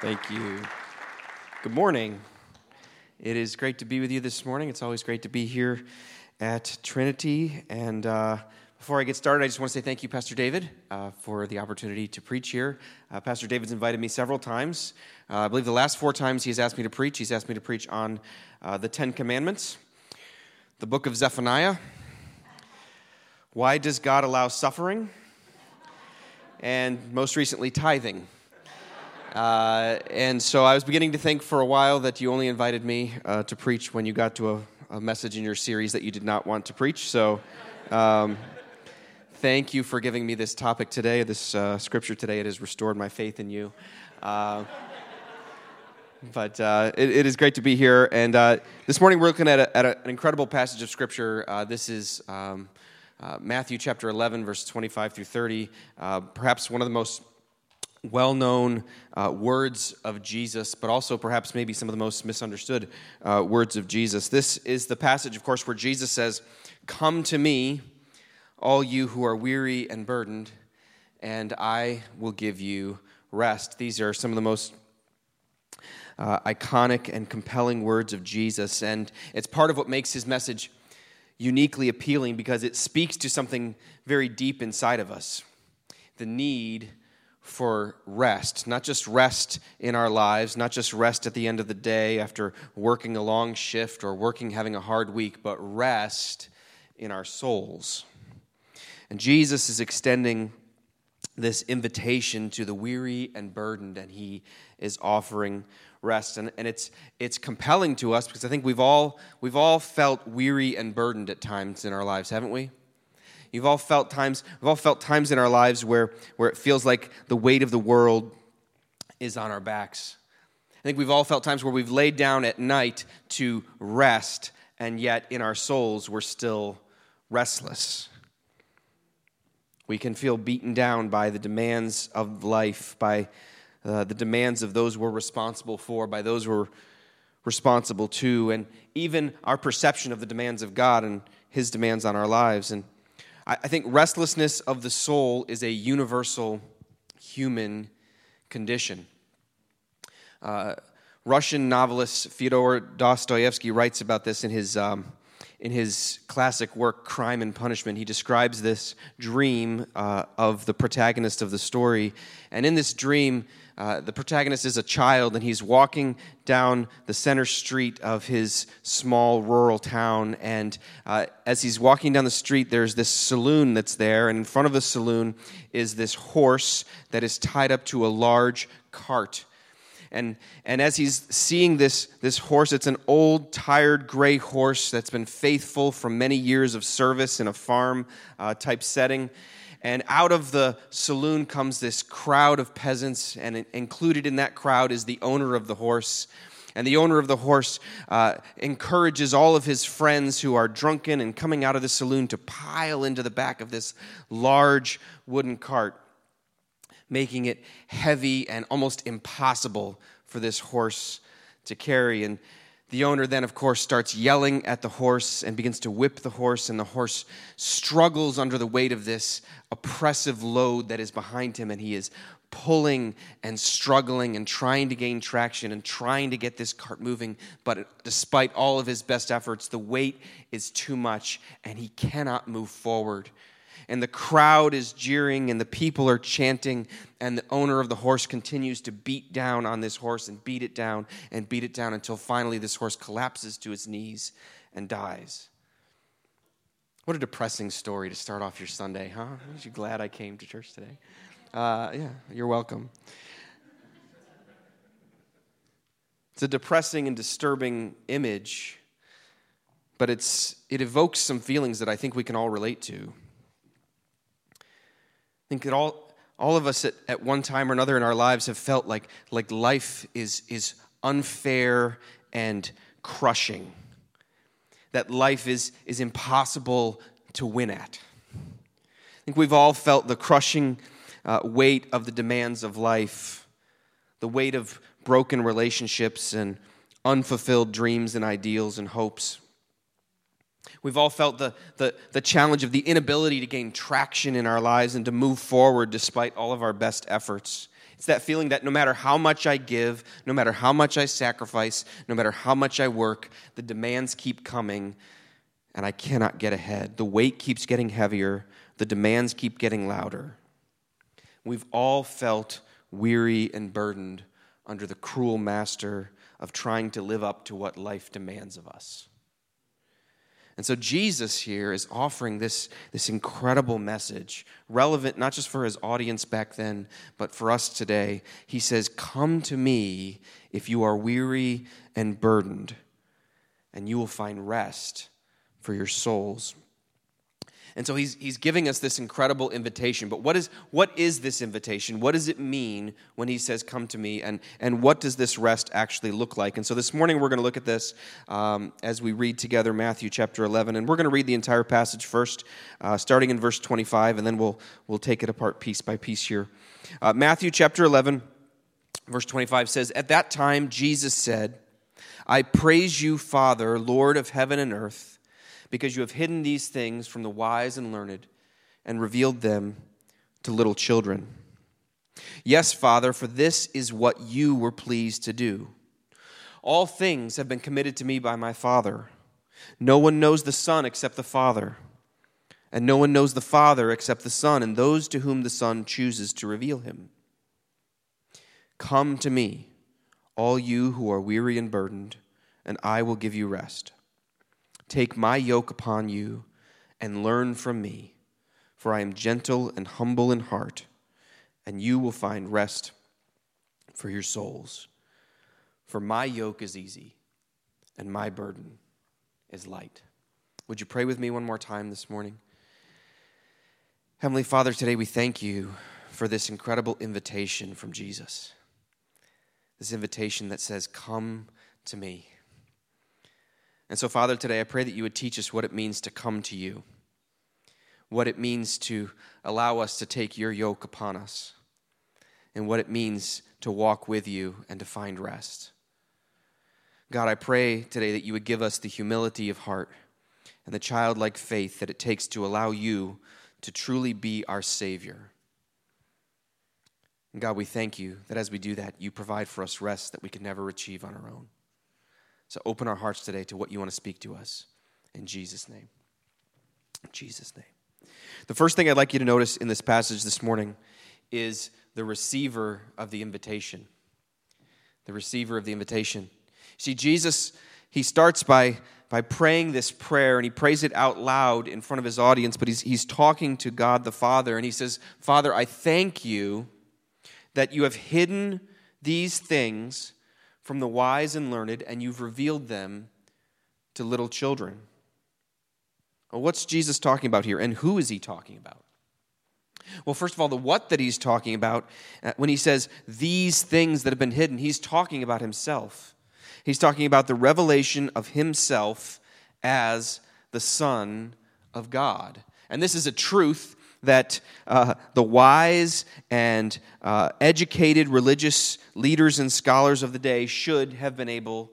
Thank you. Good morning. It is great to be with you this morning. It's always great to be here at Trinity. And uh, before I get started, I just want to say thank you, Pastor David, uh, for the opportunity to preach here. Uh, Pastor David's invited me several times. Uh, I believe the last four times he's asked me to preach, he's asked me to preach on uh, the Ten Commandments, the book of Zephaniah. Why does God allow suffering? And most recently, tithing. Uh, and so I was beginning to think for a while that you only invited me uh, to preach when you got to a, a, message in your series that you did not want to preach. So um, thank you for giving me this topic today, this uh, scripture today. It has restored my faith in you. Uh, but uh, it, it is great to be here. And this morning we're looking at, a, at a, an incredible passage of scripture. this is. Um, Matthew chapter 11, verse 25 through 30, perhaps one of the most well known uh, words of Jesus, but also perhaps maybe some of the most misunderstood uh, words of Jesus. This is the passage, of course, where Jesus says, Come to me, all you who are weary and burdened, and I will give you rest. These are some of the most uh, iconic and compelling words of Jesus, and it's part of what makes his message uniquely appealing because it speaks to something very deep inside of us the need for rest, not just rest in our lives, not just rest at the end of the day after working a long shift or working having a hard week, but rest in our souls. And Jesus is extending this invitation to the weary and burdened, and he is offering rest. And, and it's, it's compelling to us because I think we've all, we've all felt weary and burdened at times in our lives, haven't we? You've all felt times, we've all felt times in our lives where, where it feels like the weight of the world is on our backs. I think we've all felt times where we've laid down at night to rest, and yet in our souls we're still restless. We can feel beaten down by the demands of life, by uh, the demands of those we're responsible for, by those we're responsible to, and even our perception of the demands of God and His demands on our lives. And I think restlessness of the soul is a universal human condition. Uh, Russian novelist Fyodor Dostoevsky writes about this in his, um, in his classic work, Crime and Punishment. He describes this dream uh, of the protagonist of the story. And in this dream, uh, the protagonist is a child and he's walking down the center street of his small rural town. And uh, as he's walking down the street, there's this saloon that's there. And in front of the saloon is this horse that is tied up to a large cart. And, and as he's seeing this, this horse, it's an old, tired, gray horse that's been faithful from many years of service in a farm uh, type setting. And out of the saloon comes this crowd of peasants, and included in that crowd is the owner of the horse. And the owner of the horse uh, encourages all of his friends who are drunken and coming out of the saloon to pile into the back of this large wooden cart, making it heavy and almost impossible for this horse to carry. And the owner then, of course, starts yelling at the horse and begins to whip the horse, and the horse struggles under the weight of this oppressive load that is behind him, and he is pulling and struggling and trying to gain traction and trying to get this cart moving. But despite all of his best efforts, the weight is too much, and he cannot move forward and the crowd is jeering and the people are chanting and the owner of the horse continues to beat down on this horse and beat it down and beat it down until finally this horse collapses to its knees and dies. What a depressing story to start off your sunday huh? Aren't you glad i came to church today? Uh, yeah you're welcome. It's a depressing and disturbing image but it's, it evokes some feelings that i think we can all relate to think that all, all of us at, at one time or another in our lives have felt like, like life is, is unfair and crushing, that life is, is impossible to win at. I think we've all felt the crushing uh, weight of the demands of life, the weight of broken relationships and unfulfilled dreams and ideals and hopes. We've all felt the, the, the, challenge of the inability to gain traction in our lives and to move forward despite all of our best efforts. It's that feeling that no matter how much I give, no matter how much I sacrifice, no matter how much I work, the demands keep coming and I cannot get ahead. The weight keeps getting heavier, the demands keep getting louder. We've all felt weary and burdened under the cruel master of trying to live up to what life demands of us. And so Jesus here is offering this, this incredible message, relevant not just for his audience back then, but for us today. He says, Come to me if you are weary and burdened, and you will find rest for your souls. And so he's, he's giving us this incredible invitation. But what is, what is this invitation? What does it mean when he says, Come to me? And, and what does this rest actually look like? And so this morning we're going to look at this um, as we read together Matthew chapter 11. And we're going to read the entire passage first, uh, starting in verse 25, and then we'll, we'll take it apart piece by piece here. Uh, Matthew chapter 11, verse 25 says, At that time Jesus said, I praise you, Father, Lord of heaven and earth because you have hidden these things from the wise and learned and revealed them to little children. Yes, Father, for this is what you were pleased to do. All things have been committed to me by my Father. No one knows the Son except the Father, and no one knows the Father except the Son, and those to whom the Son chooses to reveal him. Come to me, all you who are weary and burdened, and I will give you rest. Take my yoke upon you and learn from me, for I am gentle and humble in heart, and you will find rest for your souls. For my yoke is easy and my burden is light. Would you pray with me one more time this morning? Heavenly Father, today we thank you for this incredible invitation from Jesus. This invitation that says, Come to me. And so, Father, today I pray that you would teach us what it means to come to you, what it means to allow us to take your yoke upon us, and what it means to walk with you and to find rest. God, I pray today that you would give us the humility of heart and the childlike faith that it takes to allow you to truly be our Savior. God, we thank you that as we do that, you provide for us rest that we can never achieve on our own. So open our hearts today to what you want to speak to us. In Jesus' name. In Jesus' name. The first thing I'd like you to notice in this passage this morning is the receiver of the invitation. The receiver of the invitation. See, Jesus, he starts by, by praying this prayer, and he prays it out loud in front of his audience, but he's, he's talking to God the Father, and he says, Father, I thank you that you have hidden these things from the wise and learned, and you've revealed them to little children. Well, what's Jesus talking about here, and who is he talking about? Well, first of all, the what that he's talking about, uh, when he says these things that have been hidden, he's talking about himself. He's talking about the revelation of himself as the Son of God. And this is a truth that uh, the wise and uh, educated religious leaders and scholars of the day should have been able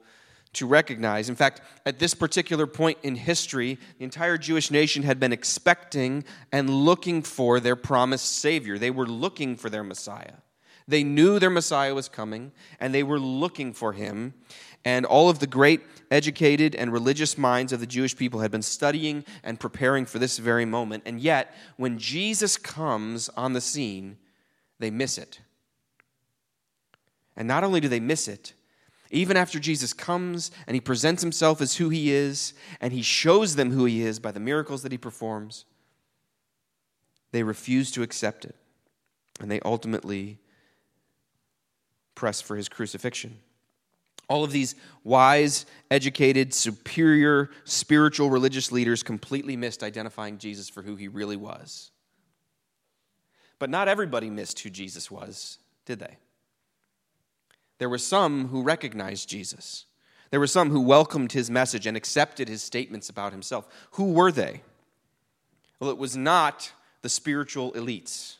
to recognize. In fact, at this particular point in history, the entire Jewish nation had been expecting and looking for their promised Savior. They were looking for their Messiah. They knew their Messiah was coming, and they were looking for him. And all of the great educated and religious minds of the Jewish people had been studying and preparing for this very moment. And yet, when Jesus comes on the scene, they miss it. And not only do they miss it, even after Jesus comes and he presents himself as who he is, and he shows them who he is by the miracles that he performs, they refuse to accept it. And they ultimately press for his crucifixion. All of these wise, educated, superior, spiritual religious leaders completely missed identifying Jesus for who he really was. But not everybody missed who Jesus was, did they? There were some who recognized Jesus. There were some who welcomed his message and accepted his statements about himself. Who were they? Well, it was not the spiritual elites.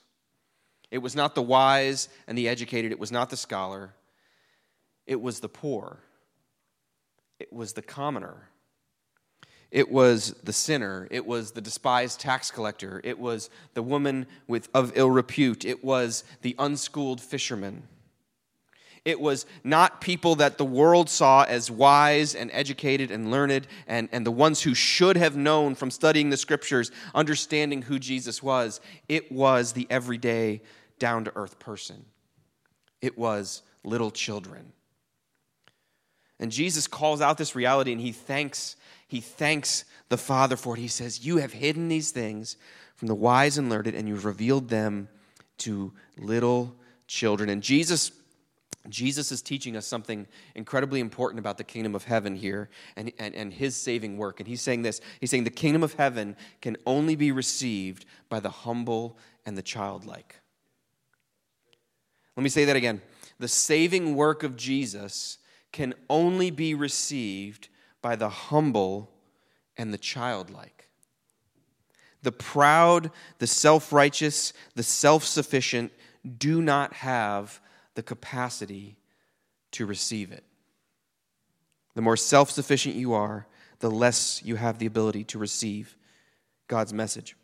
It was not the wise and the educated. It was not the scholar. It was the poor, it was the commoner, It was the sinner. It was the despised tax collector. It was the woman with, of ill repute. It was the unschooled fisherman. It was not people that the world saw as wise and educated and learned and, and the ones who should have known from studying the scriptures, understanding who Jesus was. It was the everyday, down to earth person. It was little children. And Jesus calls out this reality and he thanks, he thanks the Father for it. He says, You have hidden these things from the wise and learned, and you've revealed them to little children. And Jesus Jesus is teaching us something incredibly important about the kingdom of heaven here and, and, and his saving work. And he's saying this He's saying the kingdom of heaven can only be received by the humble and the childlike. Let me say that again. The saving work of Jesus can only be received by the humble and the childlike. The proud, the self righteous, the self sufficient do not have the capacity to receive it. The more self sufficient you are, the less you have the ability to receive God's message.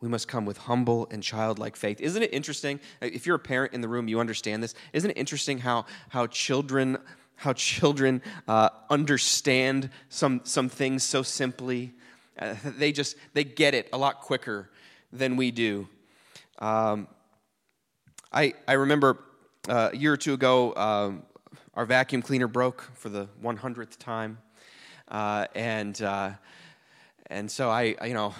We must come with humble and childlike faith. Isn't it interesting? If you're a parent in the room, you understand this. Isn't it interesting how, how children, how children uh, understand some, some things so simply? Uh, they just they get it a lot quicker than we do. Um, I, I remember uh, a year or two ago, um, our vacuum cleaner broke for the 100th time. Uh, and, uh, and so I, I, you know,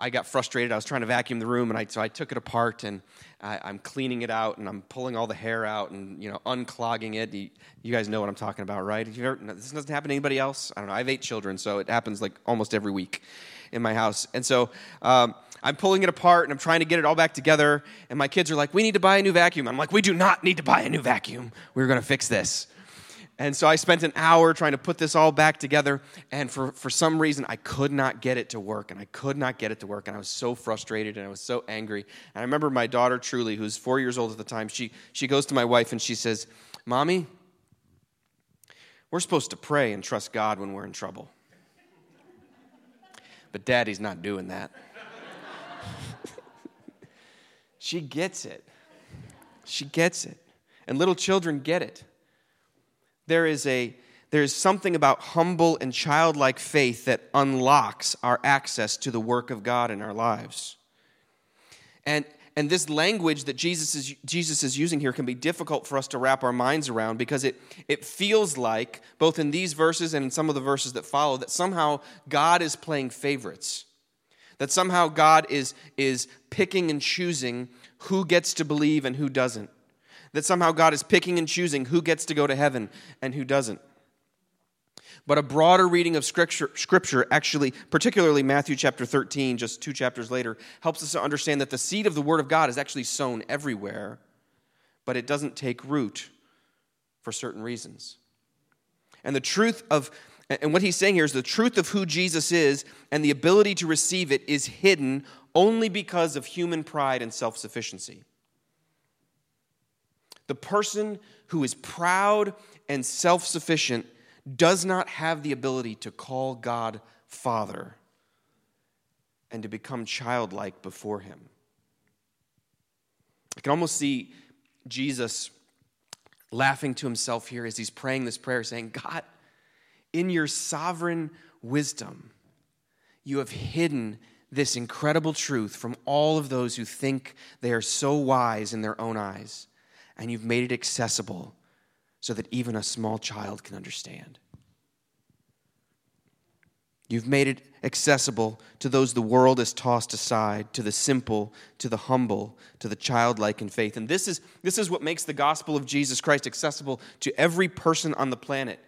I got frustrated. I was trying to vacuum the room, and I, so I took it apart and I, am cleaning it out, and I'm pulling all the hair out and you know unclogging it. You, you guys know what I'm talking about, right? Ever, this doesn't happen to anybody else. I don't know. I have eight children, so it happens like almost every week in my house. And so um, I'm pulling it apart and I'm trying to get it all back together. And my kids are like, "We need to buy a new vacuum." I'm like, "We do not need to buy a new vacuum. We're going to fix this." And so I spent an hour trying to put this all back together. And for, for some reason, I could not get it to work. And I could not get it to work. And I was so frustrated and I was so angry. And I remember my daughter, Truly, who's four years old at the time, she, she goes to my wife and she says, Mommy, we're supposed to pray and trust God when we're in trouble. But daddy's not doing that. she gets it. She gets it. And little children get it there is a there is something about humble and childlike faith that unlocks our access to the work of God in our lives. And, and this language that Jesus is, Jesus is using here can be difficult for us to wrap our minds around because it, it feels like, both in these verses and in some of the verses that follow, that somehow God is playing favorites. That somehow God is, is picking and choosing who gets to believe and who doesn't that somehow God is picking and choosing who gets to go to heaven and who doesn't. But a broader reading of scripture, scripture, actually, particularly Matthew chapter 13, just two chapters later, helps us to understand that the seed of the Word of God is actually sown everywhere, but it doesn't take root for certain reasons. And the truth of, and what he's saying here is the truth of who Jesus is and the ability to receive it is hidden only because of human pride and self sufficiency. The person who is proud and self sufficient does not have the ability to call God Father and to become childlike before Him. I can almost see Jesus laughing to himself here as he's praying this prayer, saying, God, in your sovereign wisdom, you have hidden this incredible truth from all of those who think they are so wise in their own eyes and you've made it accessible so that even a small child can understand. You've made it accessible to those the world has tossed aside, to the simple, to the humble, to the childlike in faith. And this is, this is what makes the gospel of Jesus Christ accessible to every person on the planet.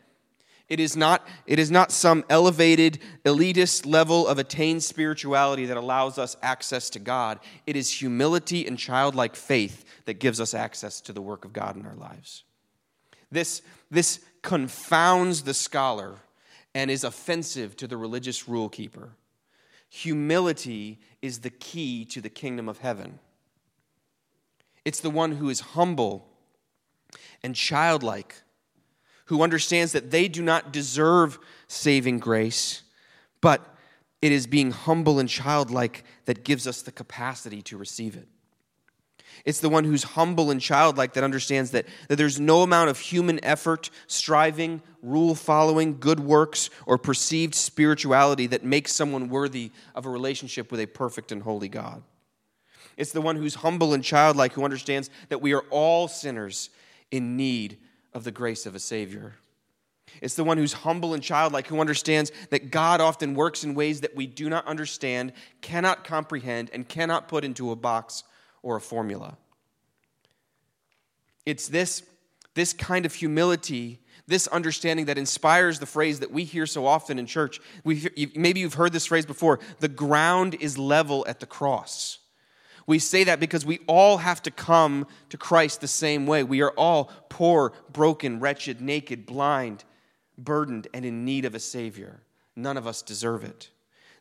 It is, not, it is not some elevated, elitist level of attained spirituality that allows us access to God. It is humility and childlike faith that gives us access to the work of God in our lives. This, this confounds the scholar and is offensive to the religious rule keeper. Humility is the key to the kingdom of heaven. It's the one who is humble and childlike, who understands that they do not deserve saving grace, but it is being humble and childlike that gives us the capacity to receive it. It's the one who's humble and childlike that understands that, that there's no amount of human effort, striving, rule following, good works, or perceived spirituality that makes someone worthy of a relationship with a perfect and holy God. It's the one who's humble and childlike who understands that we are all sinners in need of the grace of a Savior. It's the one who's humble and childlike, who understands that God often works in ways that we do not understand, cannot comprehend, and cannot put into a box or a formula. It's this, this kind of humility, this understanding that inspires the phrase that we hear so often in church. we maybe you've heard this phrase before the ground is level at the cross. We say that because we all have to come to Christ the same way. We are all poor, broken, wretched, naked, blind, burdened, and in need of a Savior. None of us deserve it.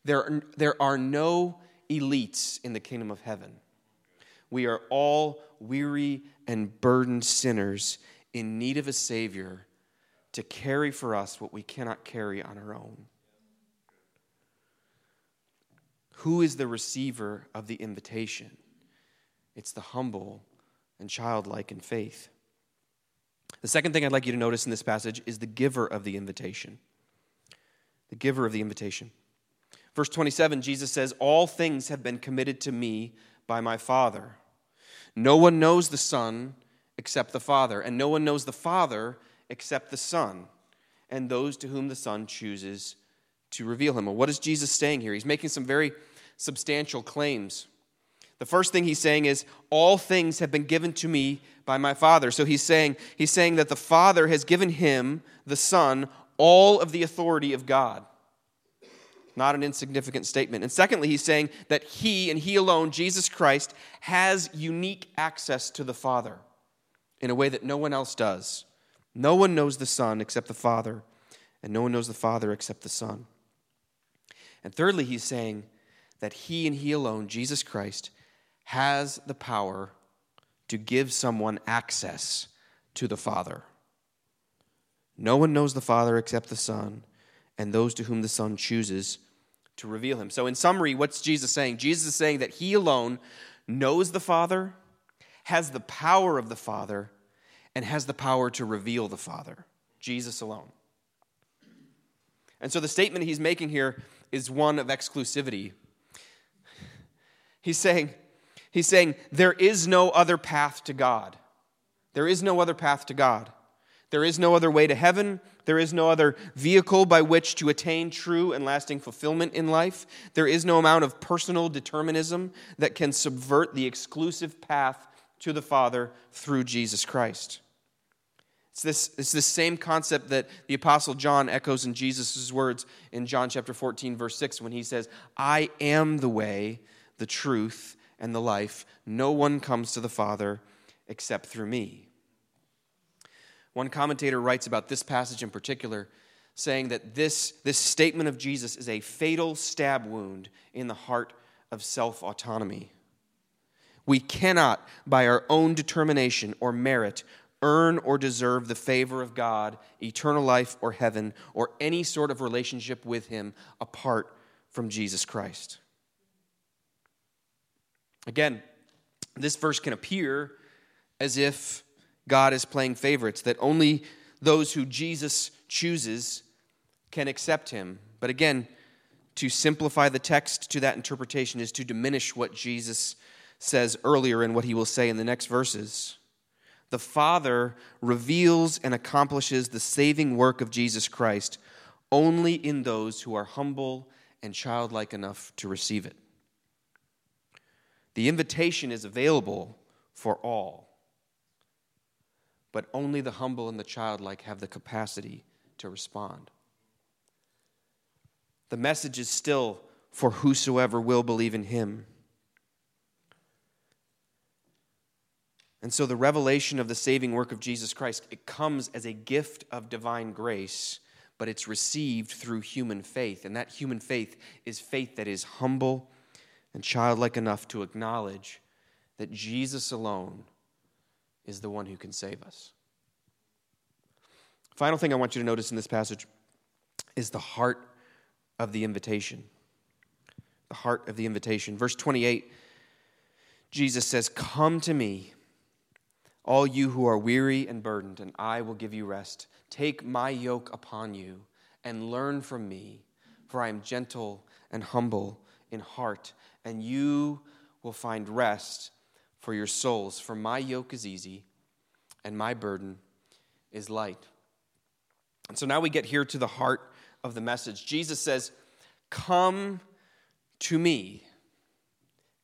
There, there are no elites in the kingdom of heaven. We are all weary and burdened sinners in need of a Savior to carry for us what we cannot carry on our own. Who is the receiver of the invitation? It's the humble and childlike in faith. The second thing I'd like you to notice in this passage is the giver of the invitation. The giver of the invitation. Verse 27, Jesus says, All things have been committed to me by my Father. No one knows the Son except the Father, and no one knows the Father except the Son, and those to whom the Son chooses to reveal him. Well, what is Jesus saying here? He's making some very substantial claims. The first thing he's saying is, All things have been given to me by my Father. So he's saying, he's saying that the Father has given him, the Son, all of the authority of God. Not an insignificant statement. And secondly, he's saying that he and he alone, Jesus Christ, has unique access to the Father in a way that no one else does. No one knows the Son except the Father, and no one knows the Father except the Son. And thirdly, he's saying that he and he alone, Jesus Christ, has the power to give someone access to the Father. No one knows the Father except the Son, and those to whom the Son chooses to reveal him. So, in summary, what's Jesus saying? Jesus is saying that he alone knows the Father, has the power of the Father, and has the power to reveal the Father. Jesus alone. And so, the statement he's making here is one of exclusivity. He's saying, He's saying there is no other path to God. There is no other path to God. There is no other way to heaven. There is no other vehicle by which to attain true and lasting fulfillment in life. There is no amount of personal determinism that can subvert the exclusive path to the Father through Jesus Christ. It's this, it's this same concept that the Apostle John echoes in Jesus' words in John chapter 14, verse 6, when he says, I am the way, the truth, and the life. No one comes to the Father except through me. One commentator writes about this passage in particular, saying that this, this statement of Jesus is a fatal stab wound in the heart of self autonomy. We cannot, by our own determination or merit, earn or deserve the favor of God, eternal life, or heaven, or any sort of relationship with Him apart from Jesus Christ. Again, this verse can appear as if God is playing favorites, that only those who Jesus chooses can accept him. But again, to simplify the text to that interpretation is to diminish what Jesus says earlier and what he will say in the next verses. The Father reveals and accomplishes the saving work of Jesus Christ only in those who are humble and childlike enough to receive it. The invitation is available for all, but only the humble and the childlike have the capacity to respond. The message is still for whosoever will believe in him. And so the revelation of the saving work of Jesus Christ, it comes as a gift of divine grace, but it's received through human faith. And that human faith is faith that is humble and childlike enough to acknowledge that Jesus alone is the one who can save us. Final thing I want you to notice in this passage is the heart of the invitation. The heart of the invitation. Verse 28, Jesus says, Come to me, all you who are weary and burdened, and I will give you rest. Take my yoke upon you and learn from me, for I am gentle and humble in heart, and you will find rest for your souls. For my yoke is easy and my burden is light. And so now we get here to the heart of the message. Jesus says, Come to me.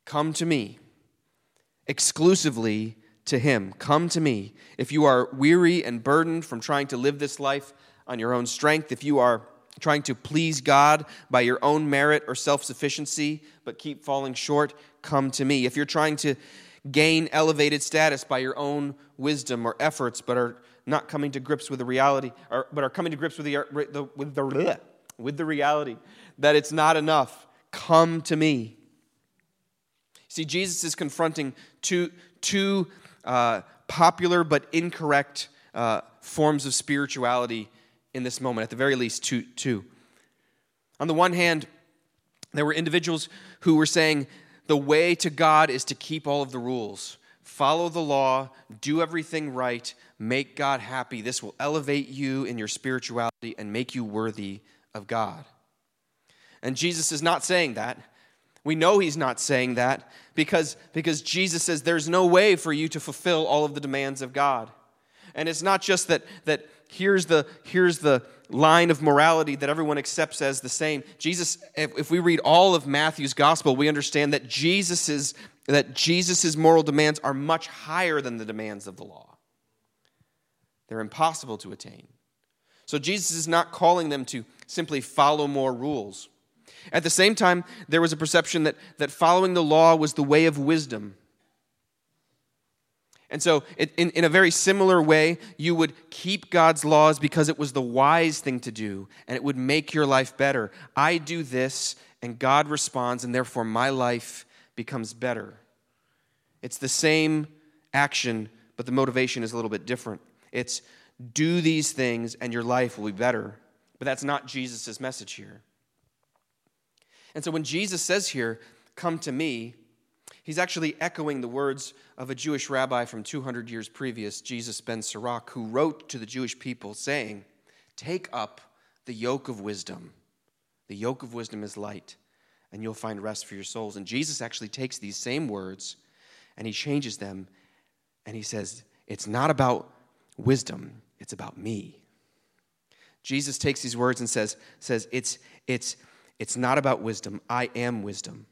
Come to me. Exclusively to Him. Come to me. If you are weary and burdened from trying to live this life on your own strength, if you are trying to please God by your own merit or self sufficiency, but keep falling short, come to me. If you're trying to gain elevated status by your own wisdom or efforts, but are not coming to grips with the reality, or, but are coming to grips with the, with, the, with the reality that it's not enough, come to me. See, Jesus is confronting two, two uh, popular but incorrect uh, forms of spirituality in this moment, at the very least, two, two. On the one hand, there were individuals who were saying the way to God is to keep all of the rules, follow the law, do everything right, make God happy. This will elevate you in your spirituality and make you worthy of God. And Jesus is not saying that. We know he's not saying that because, because Jesus says there's no way for you to fulfill all of the demands of God. And it's not just that, that here's the, here's the line of morality that everyone accepts as the same. Jesus, if, we read all of Matthew's gospel, we understand that Jesus's, that Jesus's moral demands are much higher than the demands of the law. They're impossible to attain. So Jesus is not calling them to simply follow more rules. At the same time, there was a perception that, that following the law was the way of wisdom and so, in, in a very similar way, you would keep God's laws because it was the wise thing to do and it would make your life better. I do this and God responds, and therefore my life becomes better. It's the same action, but the motivation is a little bit different. It's do these things and your life will be better. But that's not Jesus' message here. And so, when Jesus says here, Come to me, He's actually echoing the words of a Jewish rabbi from 200 years previous, Jesus ben Sirach, who wrote to the Jewish people saying, Take up the yoke of wisdom. The yoke of wisdom is light, and you'll find rest for your souls. And Jesus actually takes these same words and he changes them, and he says, It's not about wisdom, it's about me. Jesus takes these words and says, says it's, it's, it's not about wisdom, I am wisdom.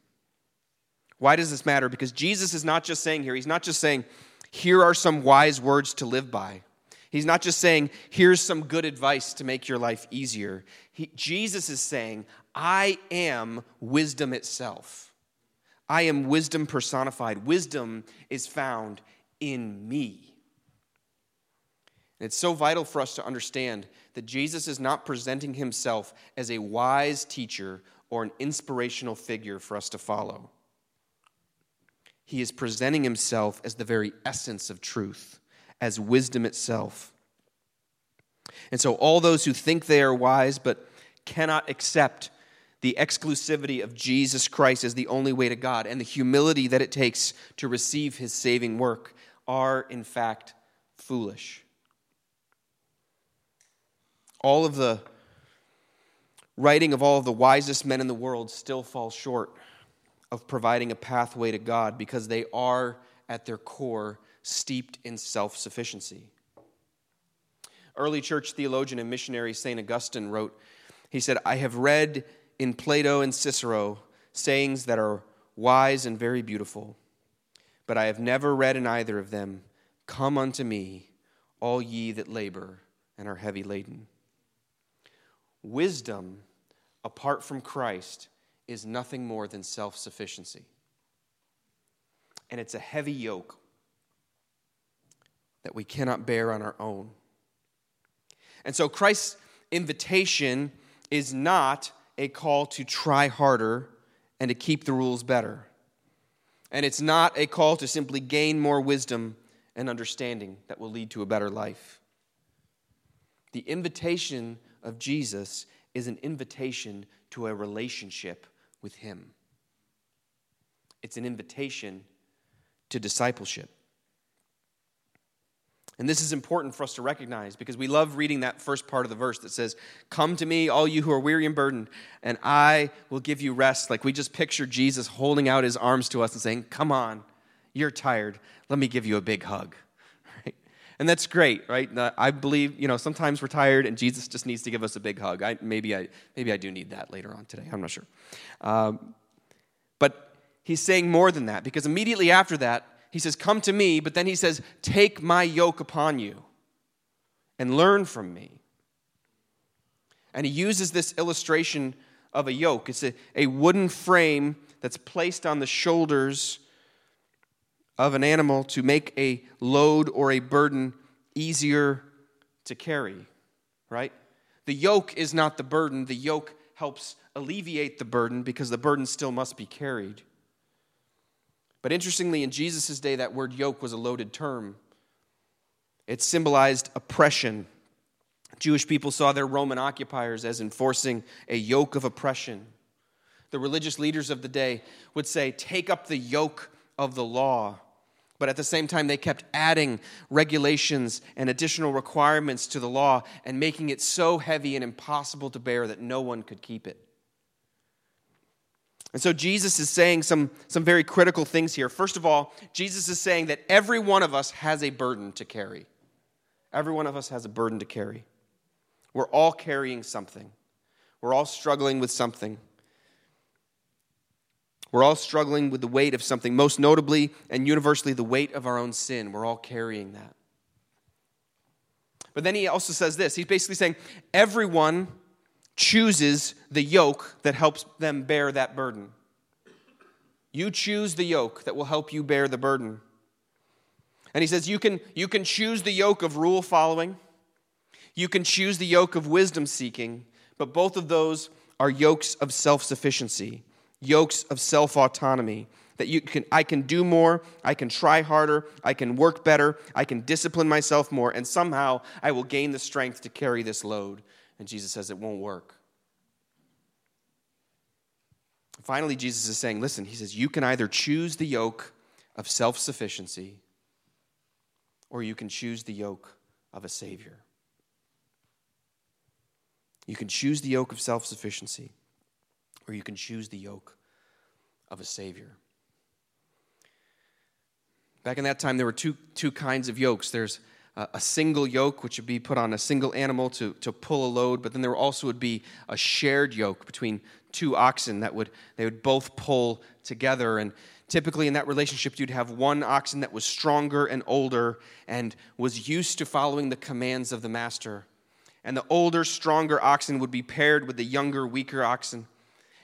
Why does this matter? Because Jesus is not just saying here, he's not just saying, here are some wise words to live by. He's not just saying, here's some good advice to make your life easier. He, Jesus is saying, I am wisdom itself. I am wisdom personified. Wisdom is found in me. And it's so vital for us to understand that Jesus is not presenting himself as a wise teacher or an inspirational figure for us to follow he is presenting himself as the very essence of truth, as wisdom itself. And so, all those who think they are wise but cannot accept the exclusivity of Jesus Christ as the only way to God and the humility that it takes to receive his saving work are, in fact, foolish. All of the writing of all of the wisest men in the world still falls short of providing a pathway to God because they are, at their core, steeped in self sufficiency. Early church theologian and missionary St. Augustine wrote, he said, I have read in Plato and Cicero sayings that are wise and very beautiful, but I have never read in either of them, Come unto me, all ye that labor and are heavy laden. Wisdom, apart from Christ, is nothing more than self sufficiency. And it's a heavy yoke that we cannot bear on our own. And so Christ's invitation is not a call to try harder and to keep the rules better. And it's not a call to simply gain more wisdom and understanding that will lead to a better life. The invitation of Jesus is an invitation to a relationship with Him. It's an invitation to discipleship. And this is important for us to recognize because we love reading that first part of the verse that says, Come to me, all you who are weary and burdened, and I will give you rest. Like we just picture Jesus holding out his arms to us and saying, Come on, you're tired. Let me give you a big hug. And that's great, right? I believe, you know, sometimes we're tired and Jesus just needs to give us a big hug. I, maybe, I, maybe I do need that later on today. I'm not sure. Um, but he's saying more than that because immediately after that, he says, Come to me, but then he says, Take my yoke upon you and learn from me. And he uses this illustration of a yoke. It's a, a wooden frame that's placed on the shoulders of an animal to make a load or a burden easier to carry, right? The yoke is not the burden, the yoke helps alleviate the burden because the burden still must be carried. But interestingly, in Jesus' day, that word yoke was a loaded term. It symbolized oppression. Jewish people saw their Roman occupiers as enforcing a yoke of oppression. The religious leaders of the day would say, Take up the yoke of the law. But at the same time, they kept adding regulations and additional requirements to the law and making it so heavy and impossible to bear that no one could keep it. And so Jesus is saying some, some very critical things here. First of all, Jesus is saying that every one of us has a burden to carry. Every one of us has a burden to carry. We're all carrying something, we're all struggling with something. We're all struggling with the weight of something, most notably and universally, the weight of our own sin. We're all carrying that. But then he also says this he's basically saying everyone chooses the yoke that helps them bear that burden. You choose the yoke that will help you bear the burden. And he says you can, you can choose the yoke of rule following, you can choose the yoke of wisdom seeking, but both of those are yokes of self sufficiency, yokes of self autonomy. That you can, I can do more, I can try harder, I can work better, I can discipline myself more, and somehow I will gain the strength to carry this load. And Jesus says it won't work. Finally, Jesus is saying, listen, he says, you can either choose the yoke of self sufficiency or you can choose the yoke of a Savior. You can choose the yoke of self sufficiency or you can choose the yoke of a Savior. Back in that time, there were two, two kinds of yokes. There's a single yoke, which would be put on a single animal to, to pull a load, but then there also would be a shared yoke between two oxen that would they would both pull together. And typically in that relationship, you'd have one oxen that was stronger and older and was used to following the commands of the master. And the older, stronger oxen would be paired with the younger, weaker oxen.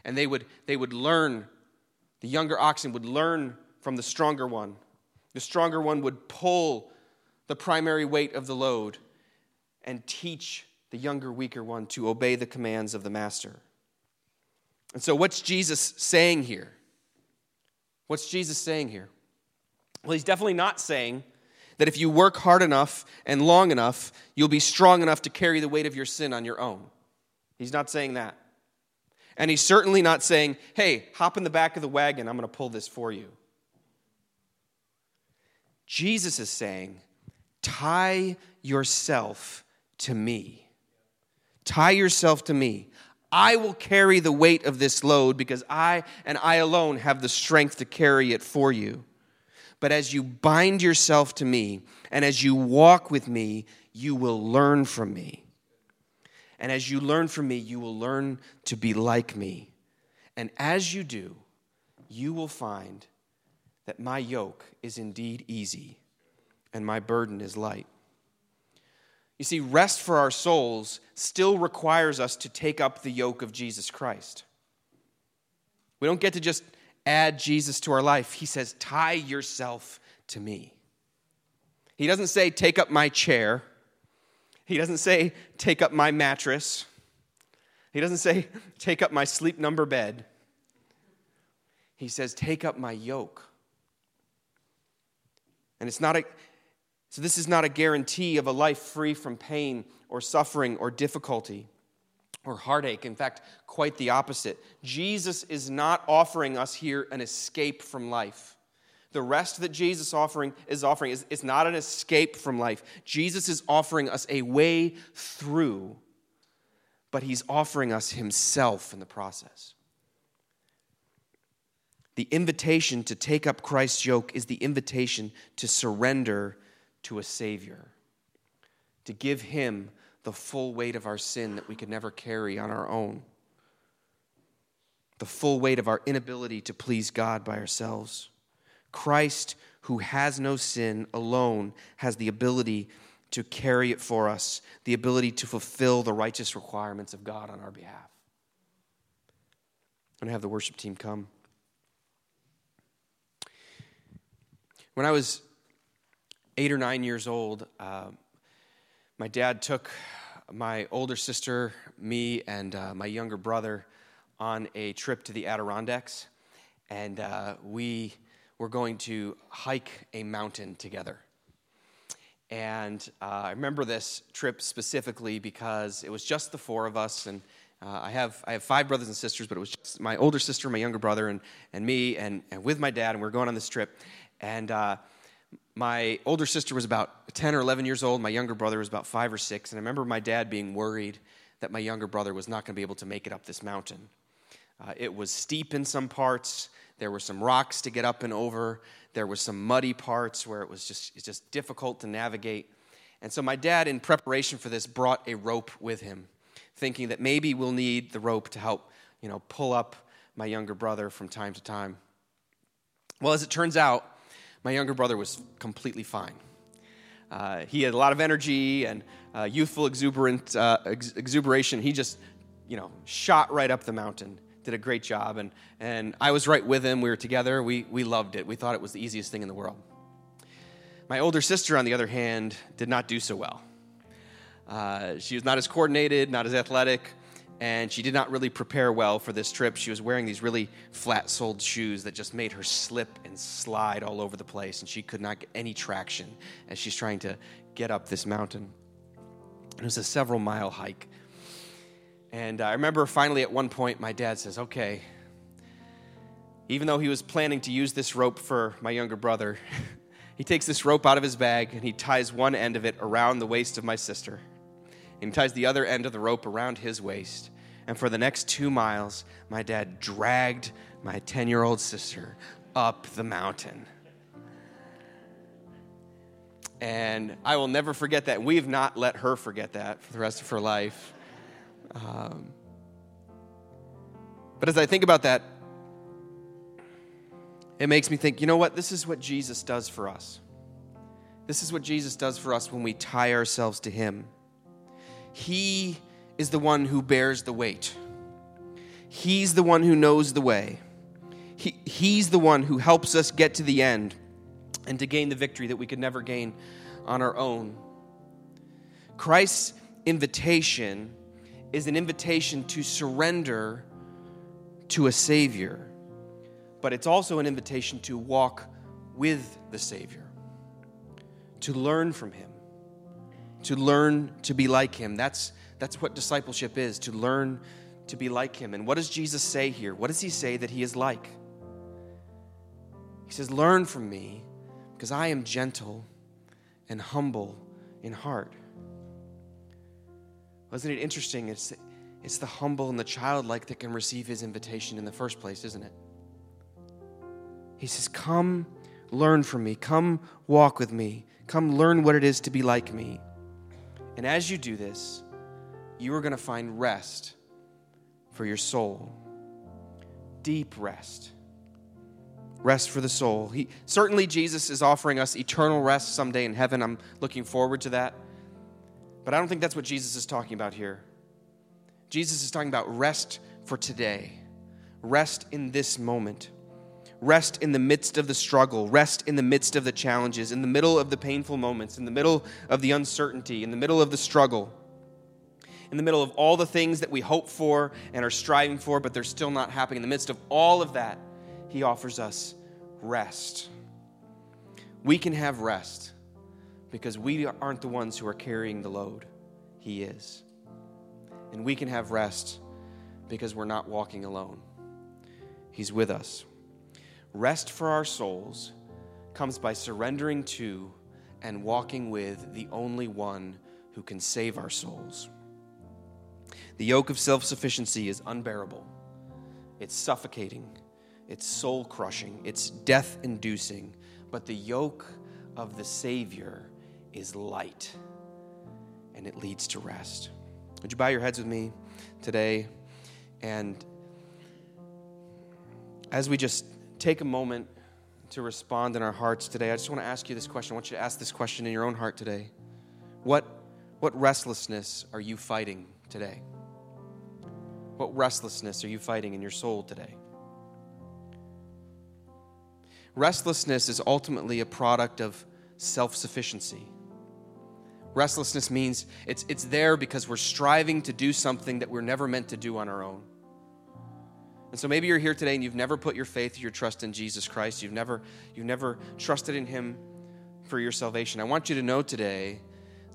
And they would, they would learn, the younger oxen would learn from the stronger one. The stronger one would pull the primary weight of the load and teach the younger, weaker one to obey the commands of the master. And so, what's Jesus saying here? What's Jesus saying here? Well, he's definitely not saying that if you work hard enough and long enough, you'll be strong enough to carry the weight of your sin on your own. He's not saying that. And he's certainly not saying, hey, hop in the back of the wagon, I'm going to pull this for you. Jesus is saying, Tie yourself to me. Tie yourself to me. I will carry the weight of this load because I and I alone have the strength to carry it for you. But as you bind yourself to me and as you walk with me, you will learn from me. And as you learn from me, you will learn to be like me. And as you do, you will find that my yoke is indeed easy and my burden is light. You see, rest for our souls still requires us to take up the yoke of Jesus Christ. We don't get to just add Jesus to our life. He says, tie yourself to me. He doesn't say, take up my chair. He doesn't say, take up my mattress. He doesn't say, take up my sleep number bed. He says, take up my yoke. And it's not a, so, this is not a guarantee of a life free from pain or suffering or difficulty. or heartache. In fact, quite the opposite. Jesus is not offering us here an escape from life. The rest that Jesus offering is offering is, not an escape from life. Jesus is offering us a way through, but he's offering us himself in the process. The invitation to take up Christ's yoke is the invitation to surrender to a Savior, to give Him the full weight of our sin that we could never carry on our own, the full weight of our inability to please God by ourselves. Christ, who has no sin alone, has the ability to carry it for us, the ability to fulfill the righteous requirements of God on our behalf. I'm going to have the worship team come. When I was eight or nine years old, uh, my dad took my older sister, me, and uh, my younger brother on a trip to the Adirondacks. And uh, we were going to hike a mountain together. And uh, I remember this trip specifically because it was just the four of us. And uh, I, have, I have five brothers and sisters, but it was just my older sister, my younger brother, and, and me, and, and with my dad. And we are going on this trip. And uh, my older sister was about 10 or 11 years old. My younger brother was about five or six. And I remember my dad being worried that my younger brother was not going to be able to make it up this mountain. Uh, it was steep in some parts. There were some rocks to get up and over. There were some muddy parts where it was just, it's just difficult to navigate. And so my dad, in preparation for this, brought a rope with him, thinking that maybe we'll need the rope to help, you know, pull up my younger brother from time to time. Well, as it turns out, my younger brother was completely fine. Uh, he had a lot of energy and uh, youthful exuberant, uh, ex- exuberation. He just, you know, shot right up the mountain, did a great job. And, and I was right with him. We were together. We, we loved it. We thought it was the easiest thing in the world. My older sister, on the other hand, did not do so well. Uh, she was not as coordinated, not as athletic, and she did not really prepare well for this trip. She was wearing these really flat soled shoes that just made her slip and slide all over the place, and she could not get any traction as she's trying to get up this mountain. It was a several mile hike. And I remember finally at one point, my dad says, Okay, even though he was planning to use this rope for my younger brother, he takes this rope out of his bag and he ties one end of it around the waist of my sister and he ties the other end of the rope around his waist. And for the next two miles, my dad dragged my 10 year old sister up the mountain. And I will never forget that. We've not let her forget that for the rest of her life. Um, but as I think about that, it makes me think you know what? This is what Jesus does for us. This is what Jesus does for us when we tie ourselves to Him. He is the one who bears the weight. He's the one who knows the way. He, he's the one who helps us get to the end and to gain the victory that we could never gain on our own. Christ's invitation is an invitation to surrender to a Savior, but it's also an invitation to walk with the Savior, to learn from Him to learn to be like him. That's, that's what discipleship is, to learn to be like him. And what does Jesus say here? What does he say that he is like? He says, Learn from me, because I am gentle and humble in heart. Wasn't it interesting? It's, it's the humble and the childlike that can receive his invitation in the first place, isn't it? He says, Come learn from me. Come walk with me. Come learn what it is to be like me. And as you do this, you are going to find rest for your soul. Deep rest. Rest for the soul. He, certainly, Jesus is offering us eternal rest someday in heaven. I'm looking forward to that. But I don't think that's what Jesus is talking about here. Jesus is talking about rest for today, rest in this moment. Rest in the midst of the struggle, rest in the midst of the challenges, in the middle of the painful moments, in the middle of the uncertainty, in the middle of the struggle, in the middle of all the things that we hope for and are striving for, but they're still not happening. In the midst of all of that, He offers us rest. We can have rest because we aren't the ones who are carrying the load, He is. And we can have rest because we're not walking alone. He's with us. Rest for our souls comes by surrendering to and walking with the only one who can save our souls. The yoke of self sufficiency is unbearable, it's suffocating, it's soul crushing, it's death inducing. But the yoke of the Savior is light and it leads to rest. Would you bow your heads with me today? And as we just take a moment to respond in our hearts today, I just want to ask you this question. I want you to ask this question in your own heart today. What, what restlessness are you fighting today? What restlessness are you fighting in your soul today? Restlessness is ultimately a product of self sufficiency. Restlessness means it's, it's there because we're striving to do something that we're never meant to do on our own. And so maybe you're here today and you've never put your faith, your trust in Jesus Christ. You've never, you've never trusted in Him for your salvation. I want you to know today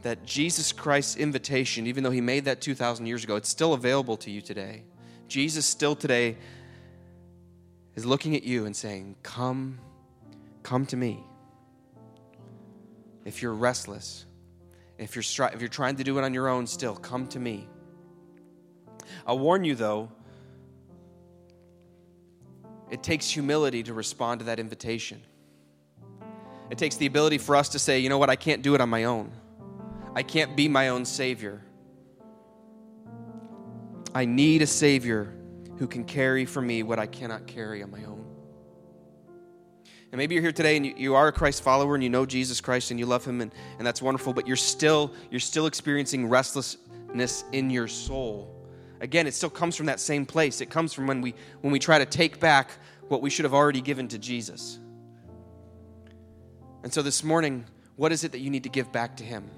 that Jesus Christ's invitation, even though he made that 2,000 years ago, it's still available to you today. Jesus still today is looking at you and saying, Come, come to me. If you're restless, if you're, stri- if you're trying to do it on your own still, come to me. I'll warn you though, it takes humility to respond to that invitation. It takes the ability for us to say, you know what, I can't do it on my own. I can't be my own Savior. I need a Savior who can carry for me what I cannot carry on my own. And maybe you're here today and you, you, are a Christ follower and you know Jesus Christ and you love him and, and that's wonderful, but you're still you're still experiencing restlessness in your soul. Again, it still comes from that same place. It comes from when we when we try to take back what we should have already given to Jesus. And so this morning, what is it that you need to give back to him?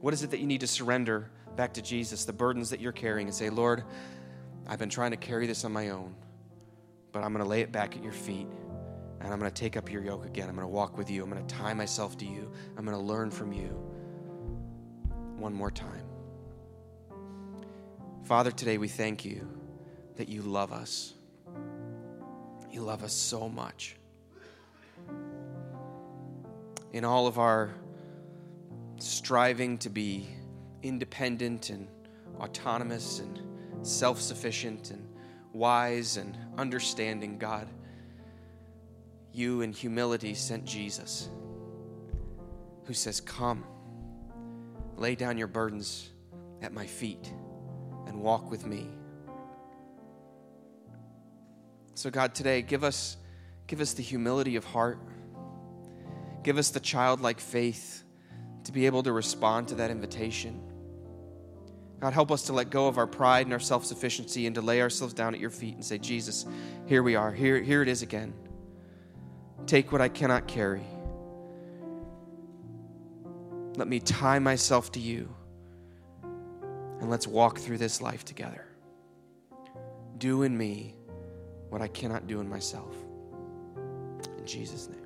What is it that you need to surrender back to Jesus, the burdens that you're carrying, and say, Lord, I've been trying to carry this on my own, but I'm going to lay it back at your feet. And I'm going to take up your yoke again. I'm going to walk with you. I'm going to tie myself to you. I'm going to learn from you one more time. Father, today we thank you that you love us. You love us so much. In all of our striving to be independent and autonomous and self sufficient and wise and understanding, God, you in humility sent Jesus, who says, Come, lay down your burdens at my feet and walk with me. So, God, today, give us, give us the humility of heart. Give us the childlike faith to be able to respond to that invitation. God, help us to let go of our pride and our self sufficiency and to lay ourselves down at your feet and say, Jesus, here we are. Here, here it is again. Take what I cannot carry. Let me tie myself to you and let's walk through this life together. Do in me what I cannot do in myself. In Jesus' name.